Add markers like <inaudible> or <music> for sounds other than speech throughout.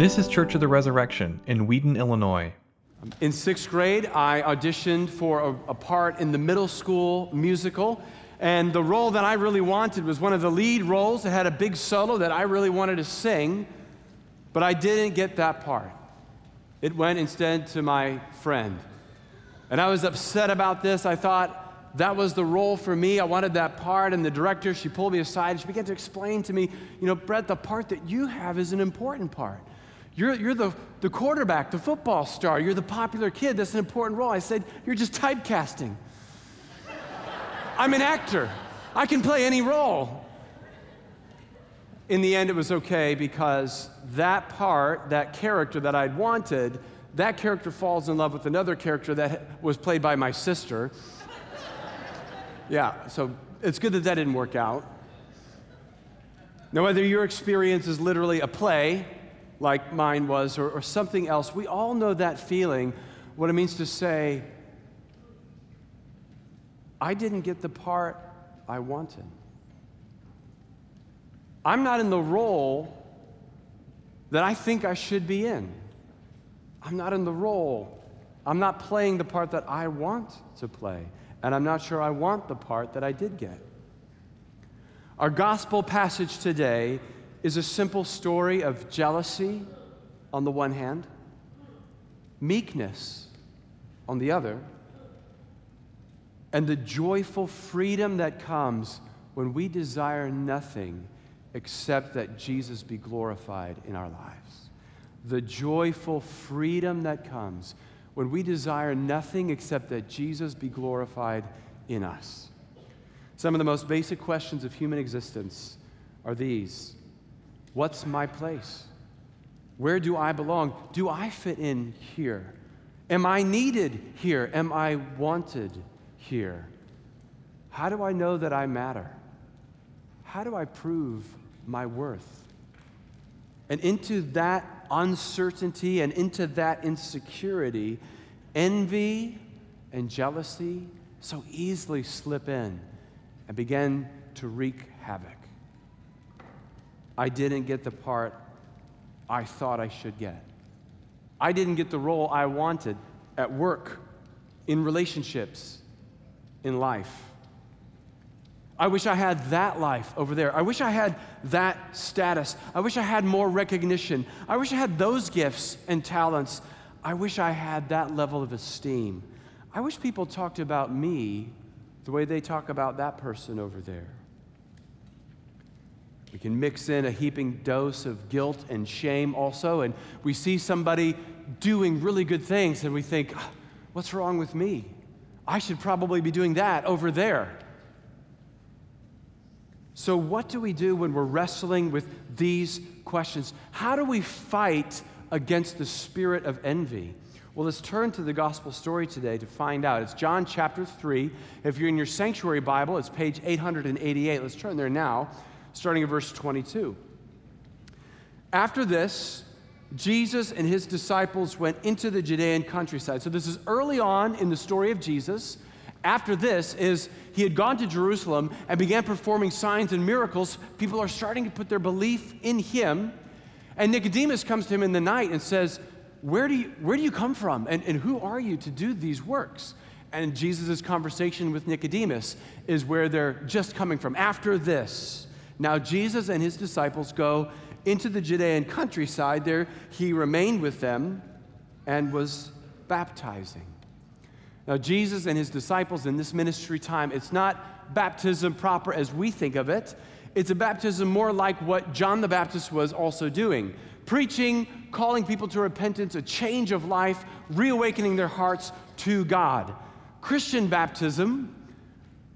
This is Church of the Resurrection in Wheaton, Illinois. In sixth grade, I auditioned for a, a, part in the middle school musical. And the role that I really wanted was one of the lead roles that had a big solo that I really wanted to sing, but I didn't get that part. It went instead to my friend. And I was upset about this. I thought that was the role for me. I wanted that part. And the director, she pulled me aside and she began to explain to me, you know, Brett, the part that you have is an important part. You're, you're the, the quarterback, the football star. You're the popular kid. That's an important role. I said, You're just typecasting. I'm an actor. I can play any role. In the end, it was okay because that part, that character that I'd wanted, that character falls in love with another character that was played by my sister. yeah, so it's good that that didn't work out. Now, whether your experience is literally a play, like mine was, or, or something else, we all know that feeling, what it means to say, I didn't get the part I wanted. I'm not in the role that I think I should be in. I'm not in the role. I'm not playing the part that I want to play. And I'm not sure I want the part that I did get. Our gospel passage today is a simple story of jealousy on the one hand, meekness on the other, and the joyful freedom that comes when we desire nothing except that Jesus be glorified in our lives. The joyful freedom that comes when we desire nothing except that Jesus be glorified in us. Some of the most basic questions of human existence are these What's my place? Where do I belong? Do I fit in here? Am I needed here? Am I wanted here? How do I know that I matter? How do I prove my worth? And into that uncertainty and into that insecurity, envy and jealousy so easily slip in and begin to wreak havoc. I didn't get the part I thought I should get. I didn't get the role I wanted at work, in relationships, in life. I wish I had that life over there. I wish I had that status. I wish I had more recognition. I wish I had those gifts and talents. I wish I had that level of esteem. I wish people talked about me the way they talk about that person over there. We can mix in a heaping dose of guilt and shame also, and we see somebody doing really good things, and we think, ah, what's wrong with me? I should probably be doing that over there. So, what do we do when we're wrestling with these questions? How do we fight against the spirit of envy? Well, let's turn to the gospel story today to find out. It's John chapter 3. If you're in your sanctuary Bible, it's page 888. Let's turn there now starting in verse 22. After this, Jesus and his disciples went into the Judean countryside. So, this is early on in the story of Jesus. After this is he had gone to Jerusalem and began performing signs and miracles. People are starting to put their belief in him. And Nicodemus comes to him in the night and says, Where do you, where do you come from? And, and who are you to do these works? And Jesus' conversation with Nicodemus is where they're just coming from. After this, now, Jesus and his disciples go into the Judean countryside. There, he remained with them and was baptizing. Now, Jesus and his disciples in this ministry time, it's not baptism proper as we think of it. It's a baptism more like what John the Baptist was also doing preaching, calling people to repentance, a change of life, reawakening their hearts to God. Christian baptism,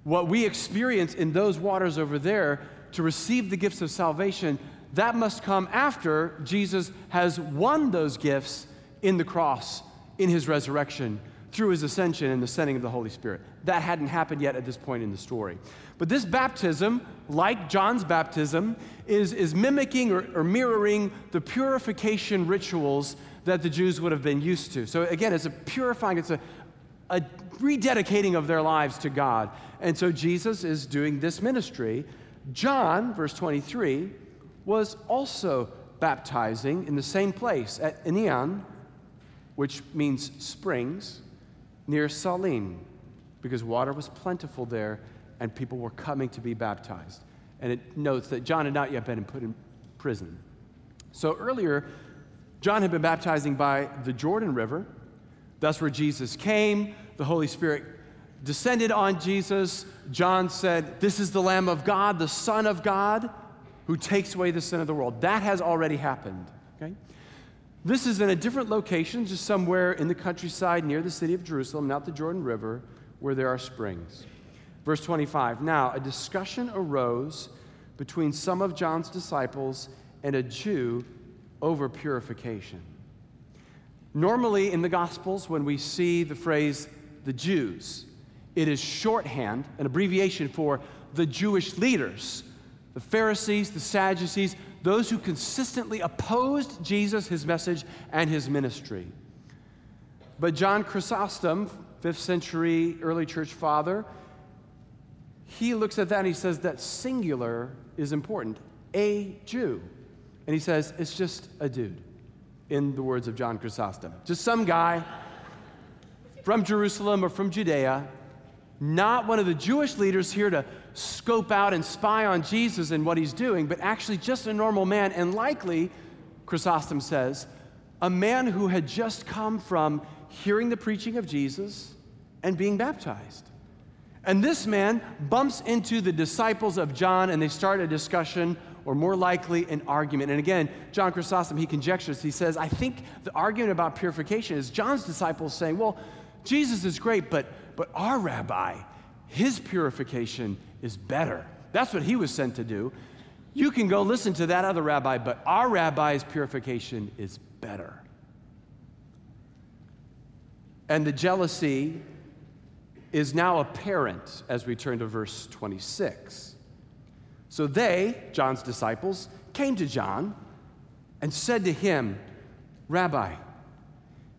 what we experience in those waters over there, to receive the gifts of salvation, that must come after Jesus has won those gifts in the cross, in his resurrection, through his ascension and the sending of the Holy Spirit. That hadn't happened yet at this point in the story. But this baptism, like John's baptism, is, is mimicking or, or mirroring the purification rituals that the Jews would have been used to. So again, it's a purifying, it's a, a rededicating of their lives to God. And so Jesus is doing this ministry John, verse 23, was also baptizing in the same place at Aenon, which means springs, near Salim, because water was plentiful there and people were coming to be baptized. And it notes that John had not yet been put in prison. So earlier, John had been baptizing by the Jordan River. That's where Jesus came. The Holy Spirit descended on Jesus. John said, This is the Lamb of God, the Son of God, who takes away the sin of the world. That has already happened. Okay? This is in a different location, just somewhere in the countryside near the city of Jerusalem, not the Jordan River, where there are springs. Verse 25 Now, a discussion arose between some of John's disciples and a Jew over purification. Normally, in the Gospels, when we see the phrase the Jews, it is shorthand, an abbreviation for the Jewish leaders, the Pharisees, the Sadducees, those who consistently opposed Jesus, his message, and his ministry. But John Chrysostom, fifth century early church father, he looks at that and he says that singular is important a Jew. And he says it's just a dude, in the words of John Chrysostom. Just some guy from Jerusalem or from Judea, not one of the Jewish leaders here to scope out and spy on Jesus and what he's doing, but actually just a normal man, and likely, Chrysostom says, a man who had just come from hearing the preaching of Jesus and being baptized. And this man bumps into the disciples of John and they start a discussion, or more likely, an argument. And again, John Chrysostom, he conjectures, he says, I think the argument about purification is John's disciples saying, well, Jesus is great, but, but our rabbi, his purification is better. That's what he was sent to do. You can go listen to that other rabbi, but our rabbi's purification is better. And the jealousy is now apparent as we turn to verse 26. So they, John's disciples, came to John and said to him, Rabbi,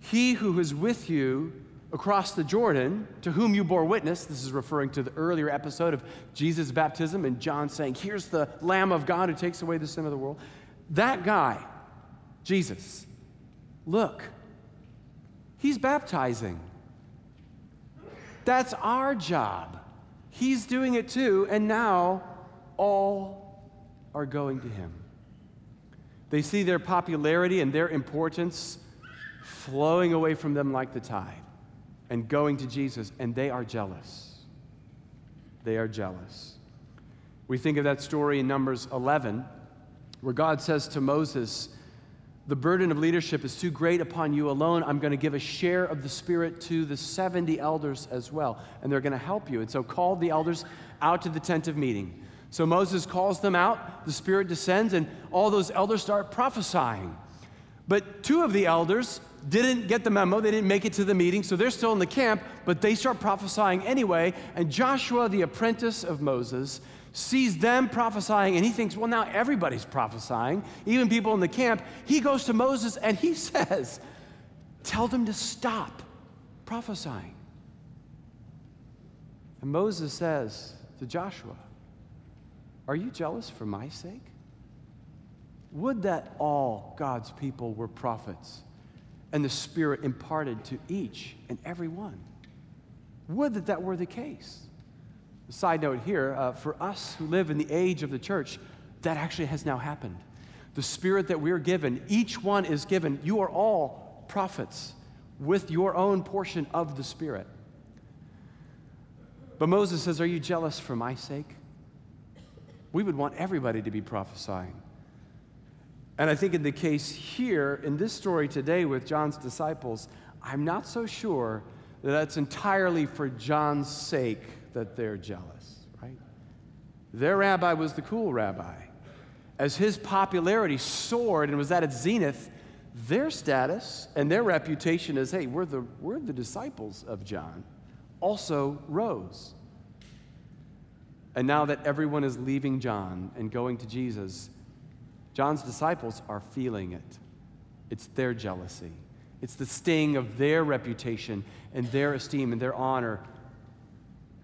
he who is with you across the Jordan, to whom you bore witness, this is referring to the earlier episode of Jesus' baptism and John saying, Here's the Lamb of God who takes away the sin of the world. That guy, Jesus, look, he's baptizing. That's our job. He's doing it too, and now all are going to him. They see their popularity and their importance flowing away from them like the tide and going to Jesus, and they are jealous. They are jealous. We think of that story in Numbers 11, where God says to Moses, the burden of leadership is too great upon you alone. I'm going to give a share of the Spirit to the 70 elders as well, and they're going to help you. And so call the elders out to the tent of meeting. So Moses calls them out, the Spirit descends, and all those elders start prophesying. But two of the elders didn't get the memo, they didn't make it to the meeting, so they're still in the camp, but they start prophesying anyway. And Joshua, the apprentice of Moses, sees them prophesying, and he thinks, well, now everybody's prophesying, even people in the camp. He goes to Moses and he <laughs> says, Tell them to stop prophesying. And Moses says to Joshua, Are you jealous for my sake? Would that all God's people were prophets and the Spirit imparted to each and every one. Would that that were the case. Side note here uh, for us who live in the age of the church, that actually has now happened. The Spirit that we're given, each one is given. You are all prophets with your own portion of the Spirit. But Moses says, Are you jealous for my sake? We would want everybody to be prophesying. And I think in the case here, in this story today with John's disciples, I'm not so sure that that's entirely for John's sake that they're jealous, right? Their rabbi was the cool rabbi. As his popularity soared and was at its zenith, their status and their reputation as, hey, we're the, we're the disciples of John, also rose. And now that everyone is leaving John and going to Jesus, John's disciples are feeling it. It's their jealousy. It's the sting of their reputation and their esteem and their honor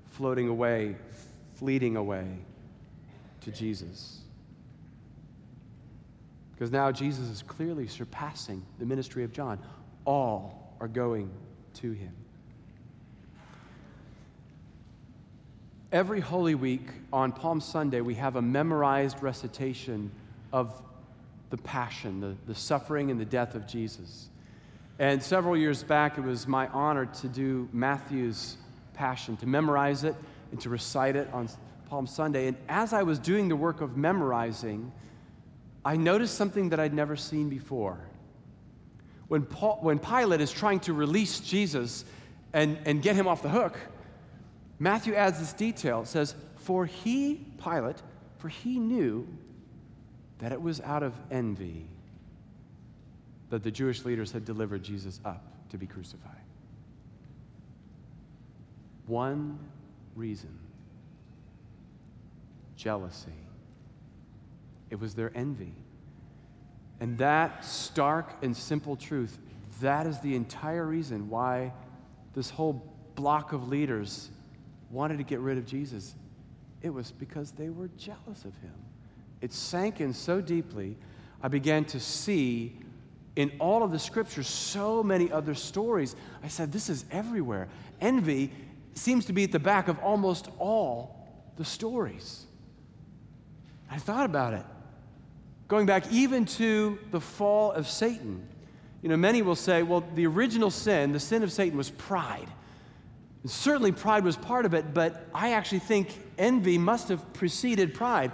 floating away, fleeting away to Jesus. Because now Jesus is clearly surpassing the ministry of John. All are going to him. Every Holy Week on Palm Sunday, we have a memorized recitation of the passion, the, the suffering, and the death of Jesus. And several years back, it was my honor to do Matthew's passion, to memorize it and to recite it on Palm Sunday. And as I was doing the work of memorizing, I noticed something that I'd never seen before. When, Paul, when Pilate is trying to release Jesus and, and get him off the hook, Matthew adds this detail. It says, For he, Pilate, for he knew that it was out of envy that the Jewish leaders had delivered Jesus up to be crucified. One reason jealousy. It was their envy. And that stark and simple truth, that is the entire reason why this whole block of leaders wanted to get rid of Jesus, it was because they were jealous of him. It sank in so deeply, I began to see in all of the scriptures so many other stories. I said, This is everywhere. Envy seems to be at the back of almost all the stories. I thought about it. Going back even to the fall of Satan. You know, many will say, well, the original sin, the sin of Satan, was pride. And certainly, pride was part of it, but I actually think envy must have preceded pride.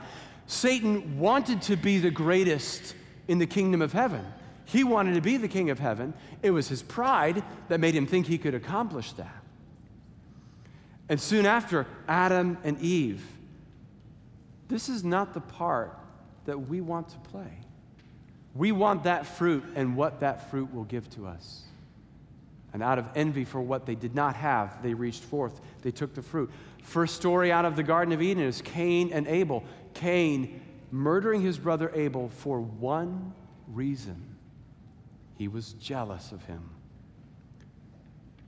Satan wanted to be the greatest in the kingdom of heaven. He wanted to be the king of heaven. It was his pride that made him think he could accomplish that. And soon after, Adam and Eve. This is not the part that we want to play. We want that fruit and what that fruit will give to us. And out of envy for what they did not have, they reached forth. They took the fruit. First story out of the Garden of Eden is Cain and Abel. Cain murdering his brother Abel for one reason he was jealous of him.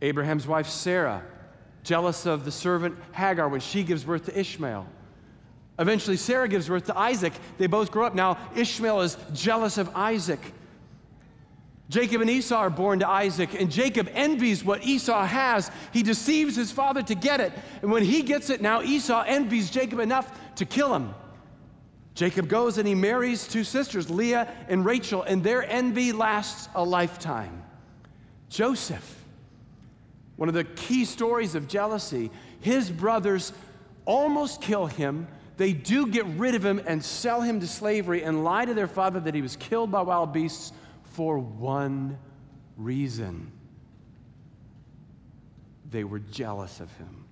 Abraham's wife Sarah, jealous of the servant Hagar when she gives birth to Ishmael. Eventually, Sarah gives birth to Isaac. They both grow up. Now, Ishmael is jealous of Isaac. Jacob and Esau are born to Isaac, and Jacob envies what Esau has. He deceives his father to get it. And when he gets it, now Esau envies Jacob enough to kill him. Jacob goes and he marries two sisters, Leah and Rachel, and their envy lasts a lifetime. Joseph, one of the key stories of jealousy, his brothers almost kill him. They do get rid of him and sell him to slavery and lie to their father that he was killed by wild beasts for one reason they were jealous of him.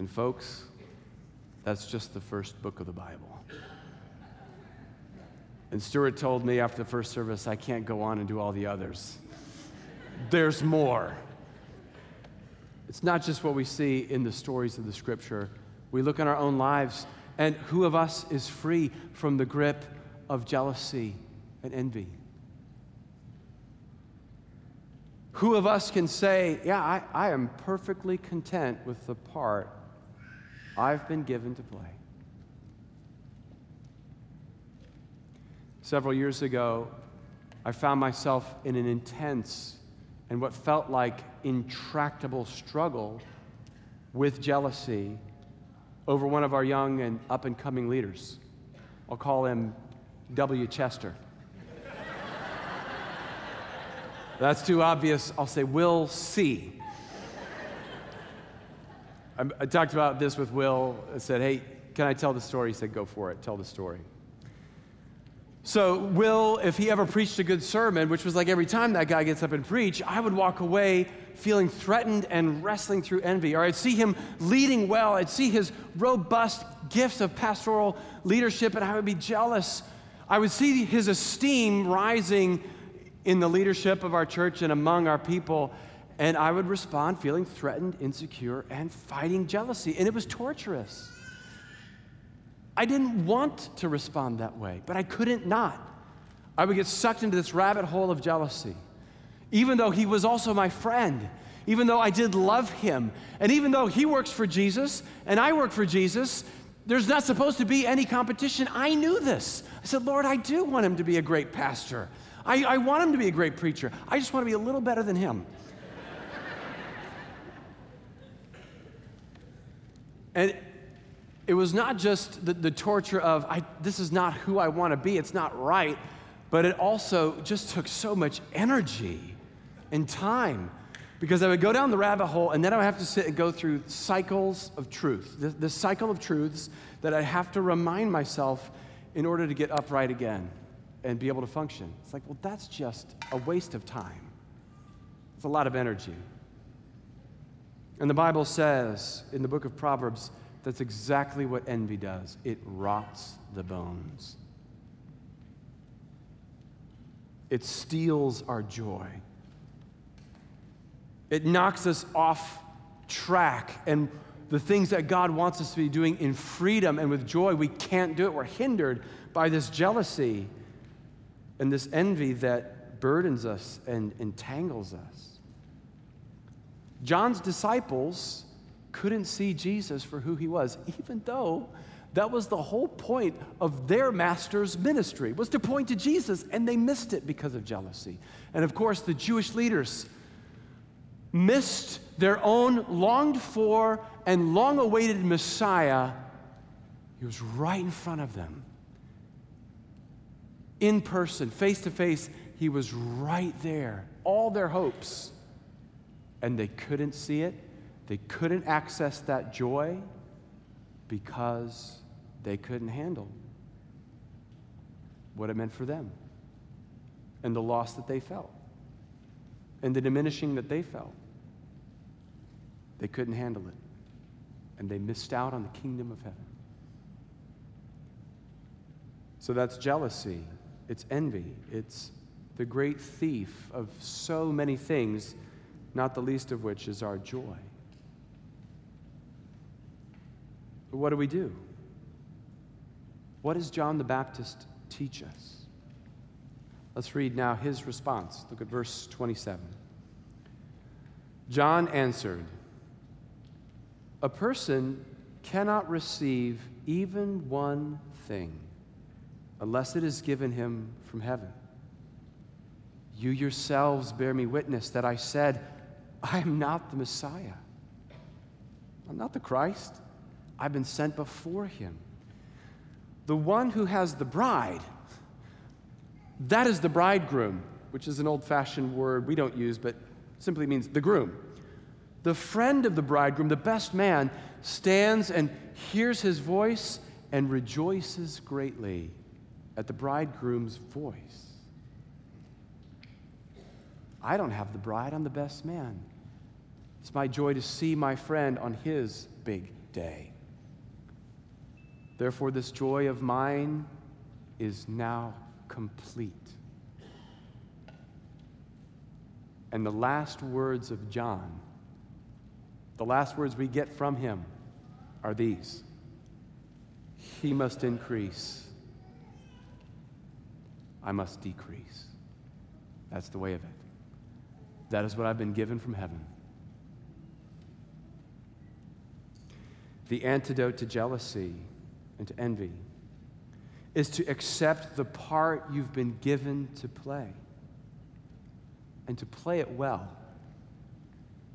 And, folks, that's just the first book of the Bible. And Stuart told me after the first service, I can't go on and do all the others. There's more. It's not just what we see in the stories of the scripture. We look in our own lives, and who of us is free from the grip of jealousy and envy? Who of us can say, Yeah, I, I am perfectly content with the part I've been given to play? Several years ago, I found myself in an intense and what felt like intractable struggle with jealousy over one of our young and up and coming leaders. I'll call him W. Chester. <laughs> That's too obvious. I'll say, Will C. I, talked about this with Will. I said, Hey, can I tell the story? He said, Go for it. Tell the story. So, Will, if he ever preached a good sermon, which was like every time that guy gets up and preach, I would walk away feeling threatened and wrestling through envy. Or I'd see him leading well, I'd see his robust gifts of pastoral leadership, and I would be jealous. I would see his esteem rising in the leadership of our church and among our people. And I would respond feeling threatened, insecure, and fighting jealousy. And it was torturous. I didn't want to respond that way, but I couldn't not. I would get sucked into this rabbit hole of jealousy, even though he was also my friend, even though I did love him, and even though he works for Jesus and I work for Jesus, There's not supposed to be any competition. I knew this. I said, Lord, I do want him to be a great pastor. I, I want him to be a great preacher. I just want to be a little better than him. <laughs> and it was not just the, the torture of, I, this is not who I want to be, it's not right, but it also just took so much energy and time because I would go down the rabbit hole and then I would have to sit and go through cycles of truth, the, the cycle of truths that I have to remind myself in order to get upright again and be able to function. It's like, well, that's just a waste of time. It's a lot of energy. And the Bible says in the book of Proverbs, that's exactly what envy does it rots the bones, it steals our joy. It knocks us off track and the things that God wants us to be doing in freedom and with joy, we can't do it. We're hindered by this jealousy and this envy that burdens us and entangles us. John's disciples couldn't see Jesus for who he was, even though that was the whole point of their master's ministry was to point to Jesus and they missed it because of jealousy. And of course, the Jewish leaders missed their own longed for and long awaited Messiah. He was right in front of them. In person, face to face, he was right there. All their hopes. And they couldn't see it. They couldn't access that joy because they couldn't handle what it meant for them and the loss that they felt and the diminishing that they felt. They couldn't handle it, and they missed out on the kingdom of heaven. So that's jealousy, it's envy, it's the great thief of so many things, not the least of which is our joy. But what do we do? What does John the Baptist teach us? Let's read now his response. Look at verse 27. John answered, A person cannot receive even one thing unless it is given him from heaven. You yourselves bear me witness that I said, I am not the Messiah. I'm not the Christ. I've been sent before him. The one who has the bride that is the bridegroom, which is an old fashioned word we don't use, but simply means the groom. The friend of the bridegroom, the best man, stands and hears his voice and rejoices greatly at the bridegroom's voice. I don't have the bride, I'm the best man. It's my joy to see my friend on his big day. Therefore, this joy of mine is now complete. And the last words of John, the last words we get from him are these He must increase, I must decrease. That's the way of it. That is what I've been given from heaven. The antidote to jealousy and to envy is to accept the part you've been given to play and to play it well,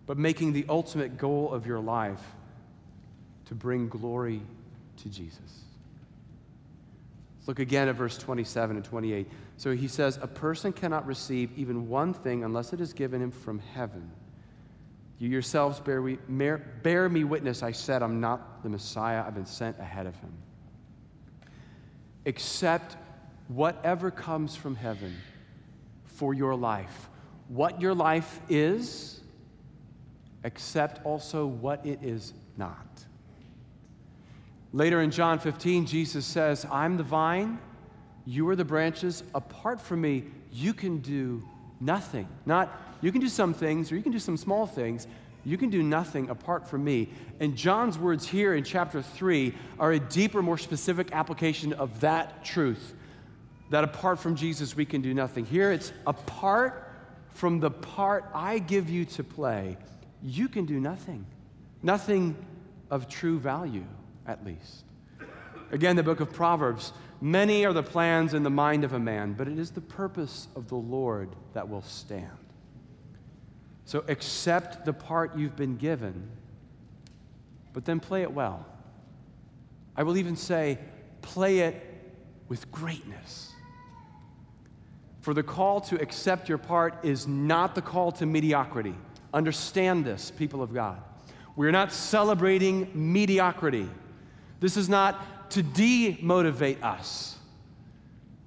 but making the ultimate goal of your life to bring glory to Jesus. Look again at verse 27 and 28. So he says, A person cannot receive even one thing unless it is given him from heaven. You yourselves bear, we, bear me witness. I said, I'm not the Messiah, I've been sent ahead of him accept whatever comes from heaven for your life. What your life is, accept also what it is not. Later in John 15, Jesus says, I'm the vine, you are the branches. Apart from me, you can do nothing. Not, you can do some things or you can do some small things, you can do nothing apart from me. And John's words here in chapter 3 are a deeper, more specific application of that truth that apart from Jesus, we can do nothing. Here it's apart from the part I give you to play, you can do nothing. Nothing of true value, at least. Again, the book of Proverbs Many are the plans in the mind of a man, but it is the purpose of the Lord that will stand. So accept the part you've been given, but then play it well. I will even say, play it with greatness. For the call to accept your part is not the call to mediocrity. Understand this, people of God. We're not celebrating mediocrity. This is not to demotivate us.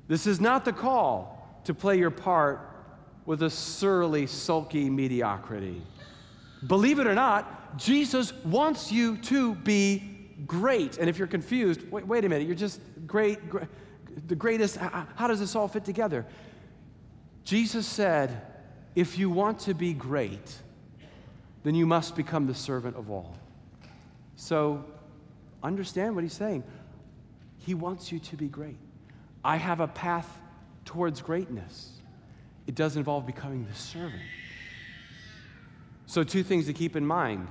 This is not the call to play your part with a surly, sulky mediocrity. Believe it or not, Jesus wants you to be great. And if you're confused, wait, wait a minute, you're just great, great the greatest. How, how does this all fit together? Jesus said, if you want to be great, then you must become the servant of all. So understand what he's saying. He wants you to be great. I have a path towards greatness. It does involve becoming the servant. So, two things to keep in mind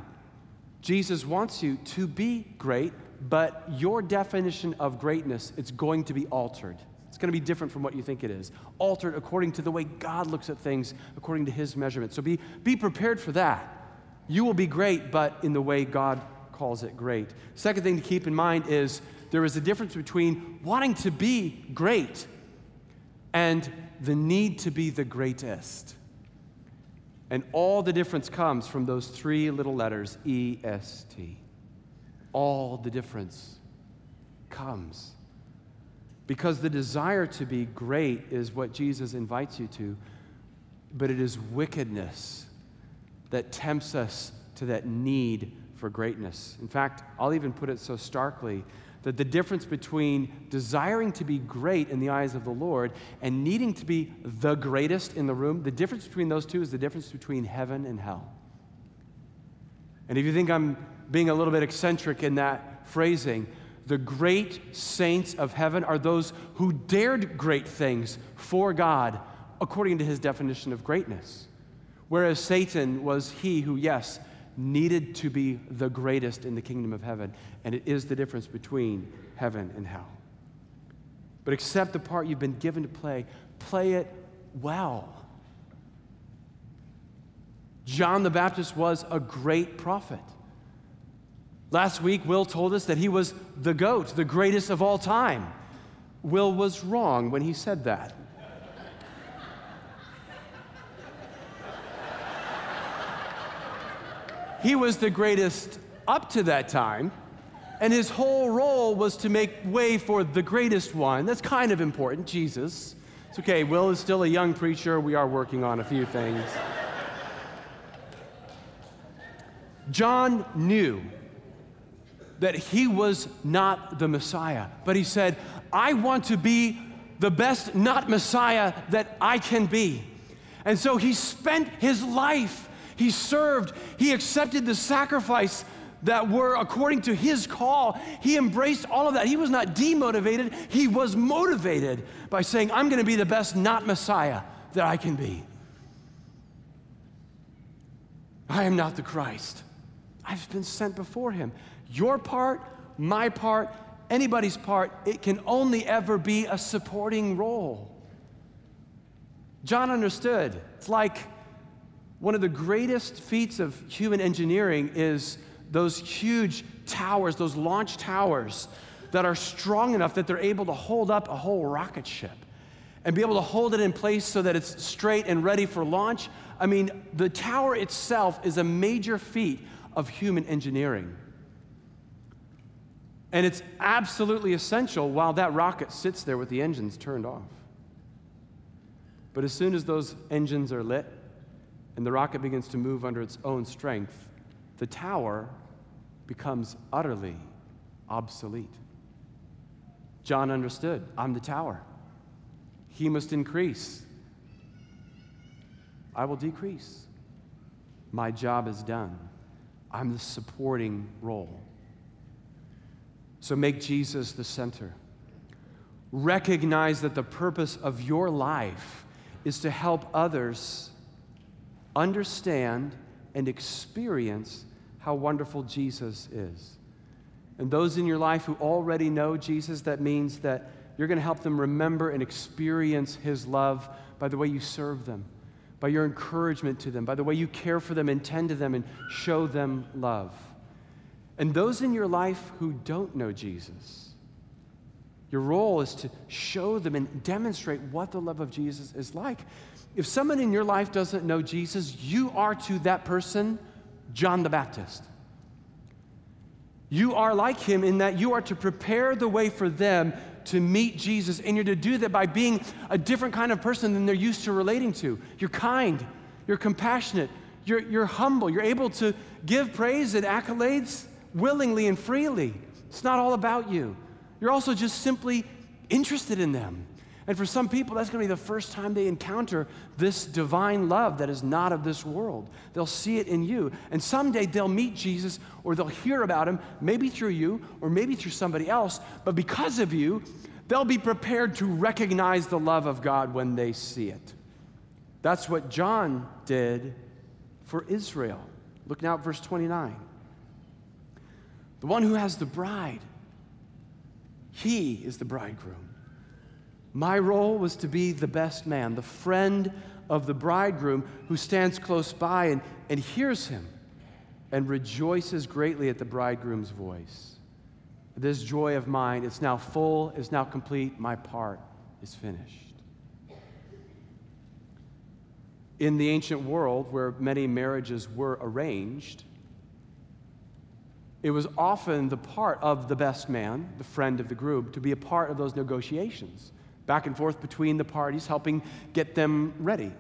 Jesus wants you to be great, but your definition of greatness it's going to be altered. It's going to be different from what you think it is. Altered according to the way God looks at things, according to his measurement. So be, be prepared for that. You will be great, but in the way God calls it great. Second thing to keep in mind is there is a difference between wanting to be great and the need to be the greatest. And all the difference comes from those three little letters E S T. All the difference comes. Because the desire to be great is what Jesus invites you to, but it is wickedness that tempts us to that need for greatness. In fact, I'll even put it so starkly that the difference between desiring to be great in the eyes of the Lord and needing to be the greatest in the room, the difference between those two is the difference between heaven and hell. And if you think I'm being a little bit eccentric in that phrasing, the great saints of heaven are those who dared great things for God according to his definition of greatness. Whereas Satan was he who, yes, needed to be the greatest in the kingdom of heaven. And it is the difference between heaven and hell. But accept the part you've been given to play, play it well. John the Baptist was a great prophet. Last week, Will told us that he was the goat, the greatest of all time. Will was wrong when he said that. He was the greatest up to that time, and his whole role was to make way for the greatest one. That's kind of important, Jesus. It's okay, Will is still a young preacher. We are working on a few things. John knew that he was not the Messiah, but he said, I want to be the best not Messiah that I can be. And so he spent his life he served, he accepted the sacrifice that were according to his call. He embraced all of that. He was not demotivated, he was motivated by saying, I'm going to be the best not Messiah that I can be. I am not the Christ. I've been sent before him. Your part, my part, anybody's part, it can only ever be a supporting role. John understood. It's like one of the greatest feats of human engineering is those huge towers, those launch towers that are strong enough that they're able to hold up a whole rocket ship and be able to hold it in place so that it's straight and ready for launch. I mean, the tower itself is a major feat of human engineering. And it's absolutely essential while that rocket sits there with the engines turned off. But as soon as those engines are lit, and the rocket begins to move under its own strength, the tower becomes utterly obsolete. John understood I'm the tower. He must increase. I will decrease. My job is done. I'm the supporting role. So make Jesus the center. Recognize that the purpose of your life is to help others understand, and experience how wonderful Jesus is. And those in your life who already know Jesus, that means that you're going to help them remember and experience His love by the way you serve them, by your encouragement to them, by the way you care for them and tend to them and show them love. And those in your life who don't know Jesus, your role is to show them and demonstrate what the love of Jesus is like. If someone in your life doesn't know Jesus, you are to that person John the Baptist. You are like him in that you are to prepare the way for them to meet Jesus, and you're to do that by being a different kind of person than they're used to relating to. You're kind, you're compassionate, you're, you're humble, you're able to give praise and accolades willingly and freely. It's not all about you. You're also just simply interested in them. And for some people, that's going to be the first time they encounter this divine love that is not of this world. They'll see it in you. And someday they'll meet Jesus or they'll hear about him, maybe through you or maybe through somebody else. But because of you, they'll be prepared to recognize the love of God when they see it. That's what John did for Israel. Look now at verse 29. The one who has the bride, he is the bridegroom. My role was to be the best man, the friend of the bridegroom who stands close by and, and hears him and rejoices greatly at the bridegroom's voice. This joy of mine is now full, is now complete, my part is finished. In the ancient world, where many marriages were arranged, it was often the part of the best man, the friend of the groom, to be a part of those negotiations back and forth between the parties, helping get them ready.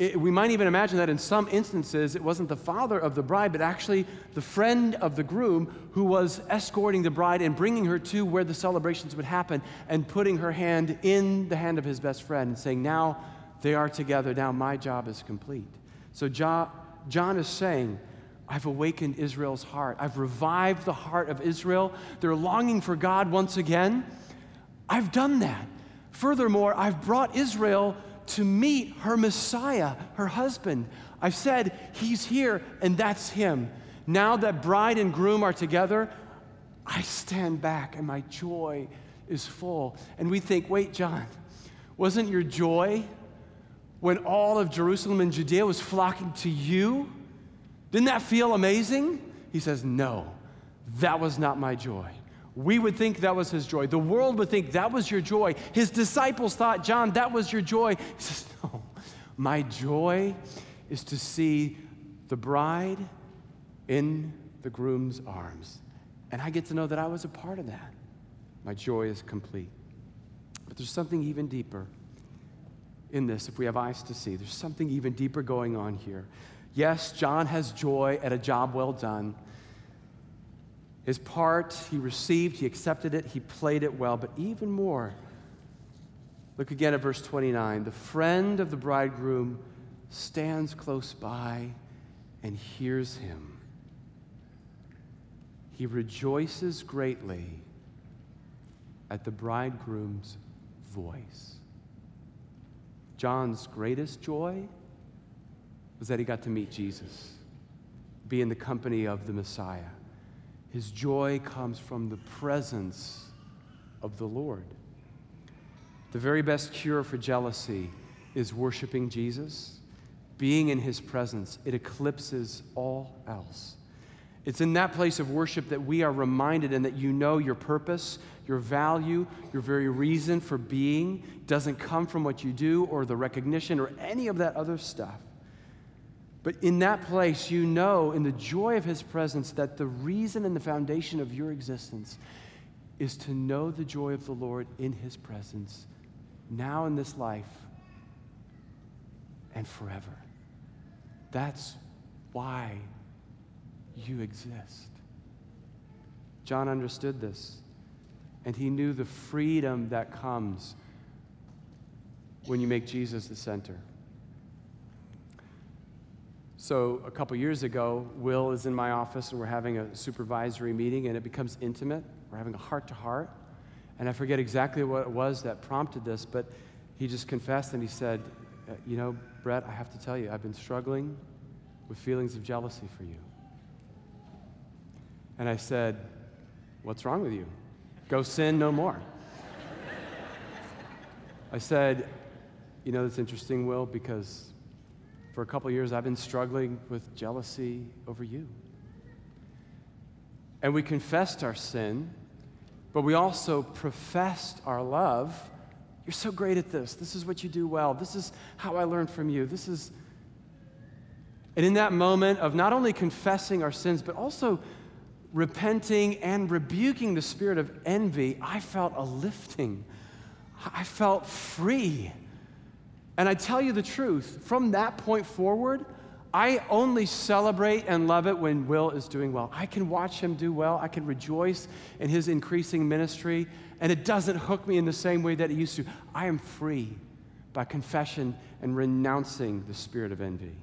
It, we might even imagine that in some instances it wasn't the father of the bride, but actually the friend of the groom who was escorting the bride and bringing her to where the celebrations would happen and putting her hand in the hand of his best friend and saying, Now they are together, now my job is complete. So John, John is saying, I've awakened Israel's heart. I've revived the heart of Israel. They're longing for God once again. I've done that. Furthermore, I've brought Israel to meet her Messiah, her husband. I've said, He's here, and that's Him. Now that bride and groom are together, I stand back and my joy is full. And we think, wait, John, wasn't your joy when all of Jerusalem and Judea was flocking to you? Didn't that feel amazing? He says, no, that was not my joy. We would think that was his joy. The world would think that was your joy. His disciples thought, John, that was your joy. He says, <laughs> No, my joy is to see the bride in the groom's arms. And I get to know that I was a part of that. My joy is complete. But there's something even deeper in this, if we have eyes to see. There's something even deeper going on here. Yes, John has joy at a job well done. His part, he received, he accepted it, he played it well, but even more, look again at verse 29. The friend of the bridegroom stands close by and hears him. He rejoices greatly at the bridegroom's voice. John's greatest joy was that he got to meet Jesus, be in the company of the Messiah. His joy comes from the presence of the Lord. The very best cure for jealousy is worshiping Jesus, being in his presence. It eclipses all else. It's in that place of worship that we are reminded and that you know your purpose, your value, your very reason for being doesn't come from what you do or the recognition or any of that other stuff. But in that place, you know, in the joy of His presence, that the reason and the foundation of your existence is to know the joy of the Lord in His presence, now in this life and forever. That's why you exist. John understood this, and he knew the freedom that comes when you make Jesus the center. So, a couple years ago, Will is in my office and we're having a supervisory meeting, and it becomes intimate. We're having a heart to heart. And I forget exactly what it was that prompted this, but he just confessed and he said, uh, You know, Brett, I have to tell you, I've been struggling with feelings of jealousy for you. And I said, What's wrong with you? Go sin no more. I said, You know, it's interesting, Will, because for a couple years I've been struggling with jealousy over you. And we confessed our sin, but we also professed our love. You're so great at this. This is what you do well. This is how I learned from you. This is. And in that moment of not only confessing our sins, but also repenting and rebuking the spirit of envy, I felt a lifting. I felt free. And I tell you the truth, from that point forward, I only celebrate and love it when Will is doing well. I can watch him do well. I can rejoice in his increasing ministry, and it doesn't hook me in the same way that it used to. I am free by confession and renouncing the spirit of envy.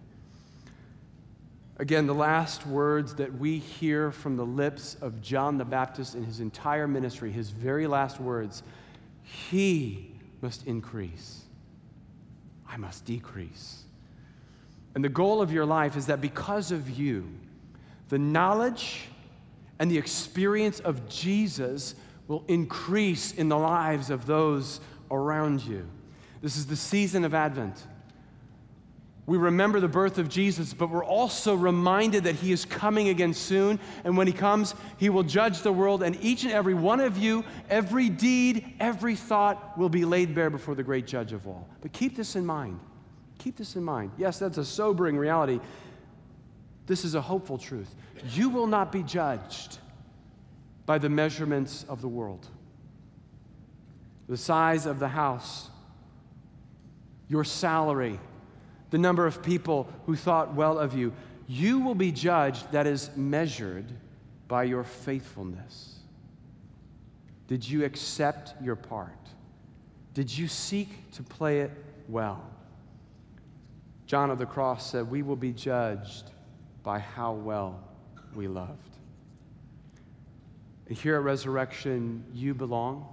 Again, the last words that we hear from the lips of John the Baptist in his entire ministry, his very last words, he must increase, I must decrease. And the goal of your life is that because of you, the knowledge and the experience of Jesus will increase in the lives of those around you. This is the season of Advent we remember the birth of Jesus, but we're also reminded that he is coming again soon. And when he comes, he will judge the world, and each and every one of you, every deed, every thought will be laid bare before the great judge of all. But keep this in mind. Keep this in mind. Yes, that's a sobering reality. This is a hopeful truth. You will not be judged by the measurements of the world, the size of the house, your salary the number of people who thought well of you. You will be judged, that is, measured by your faithfulness. Did you accept your part? Did you seek to play it well? John of the Cross said, We will be judged by how well we loved. And here at Resurrection, you belong.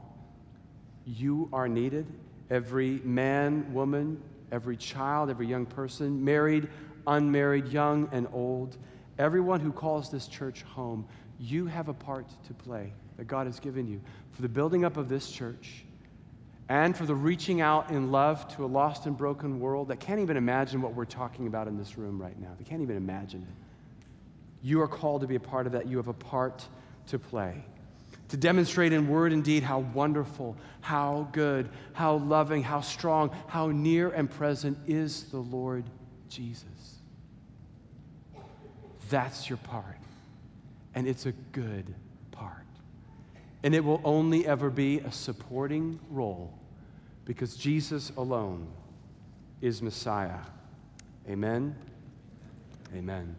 You are needed. Every man, woman, every child, every young person, married, unmarried, young and old, everyone who calls this church home, you have a part to play that God has given you for the building up of this church and for the reaching out in love to a lost and broken world that can't even imagine what we're talking about in this room right now. They can't even imagine it. You are called to be a part of that. You have a part to play to demonstrate in word and deed how wonderful, how good, how loving, how strong, how near and present is the Lord Jesus. That's your part. And it's a good part. And it will only ever be a supporting role because Jesus alone is Messiah. Amen. Amen.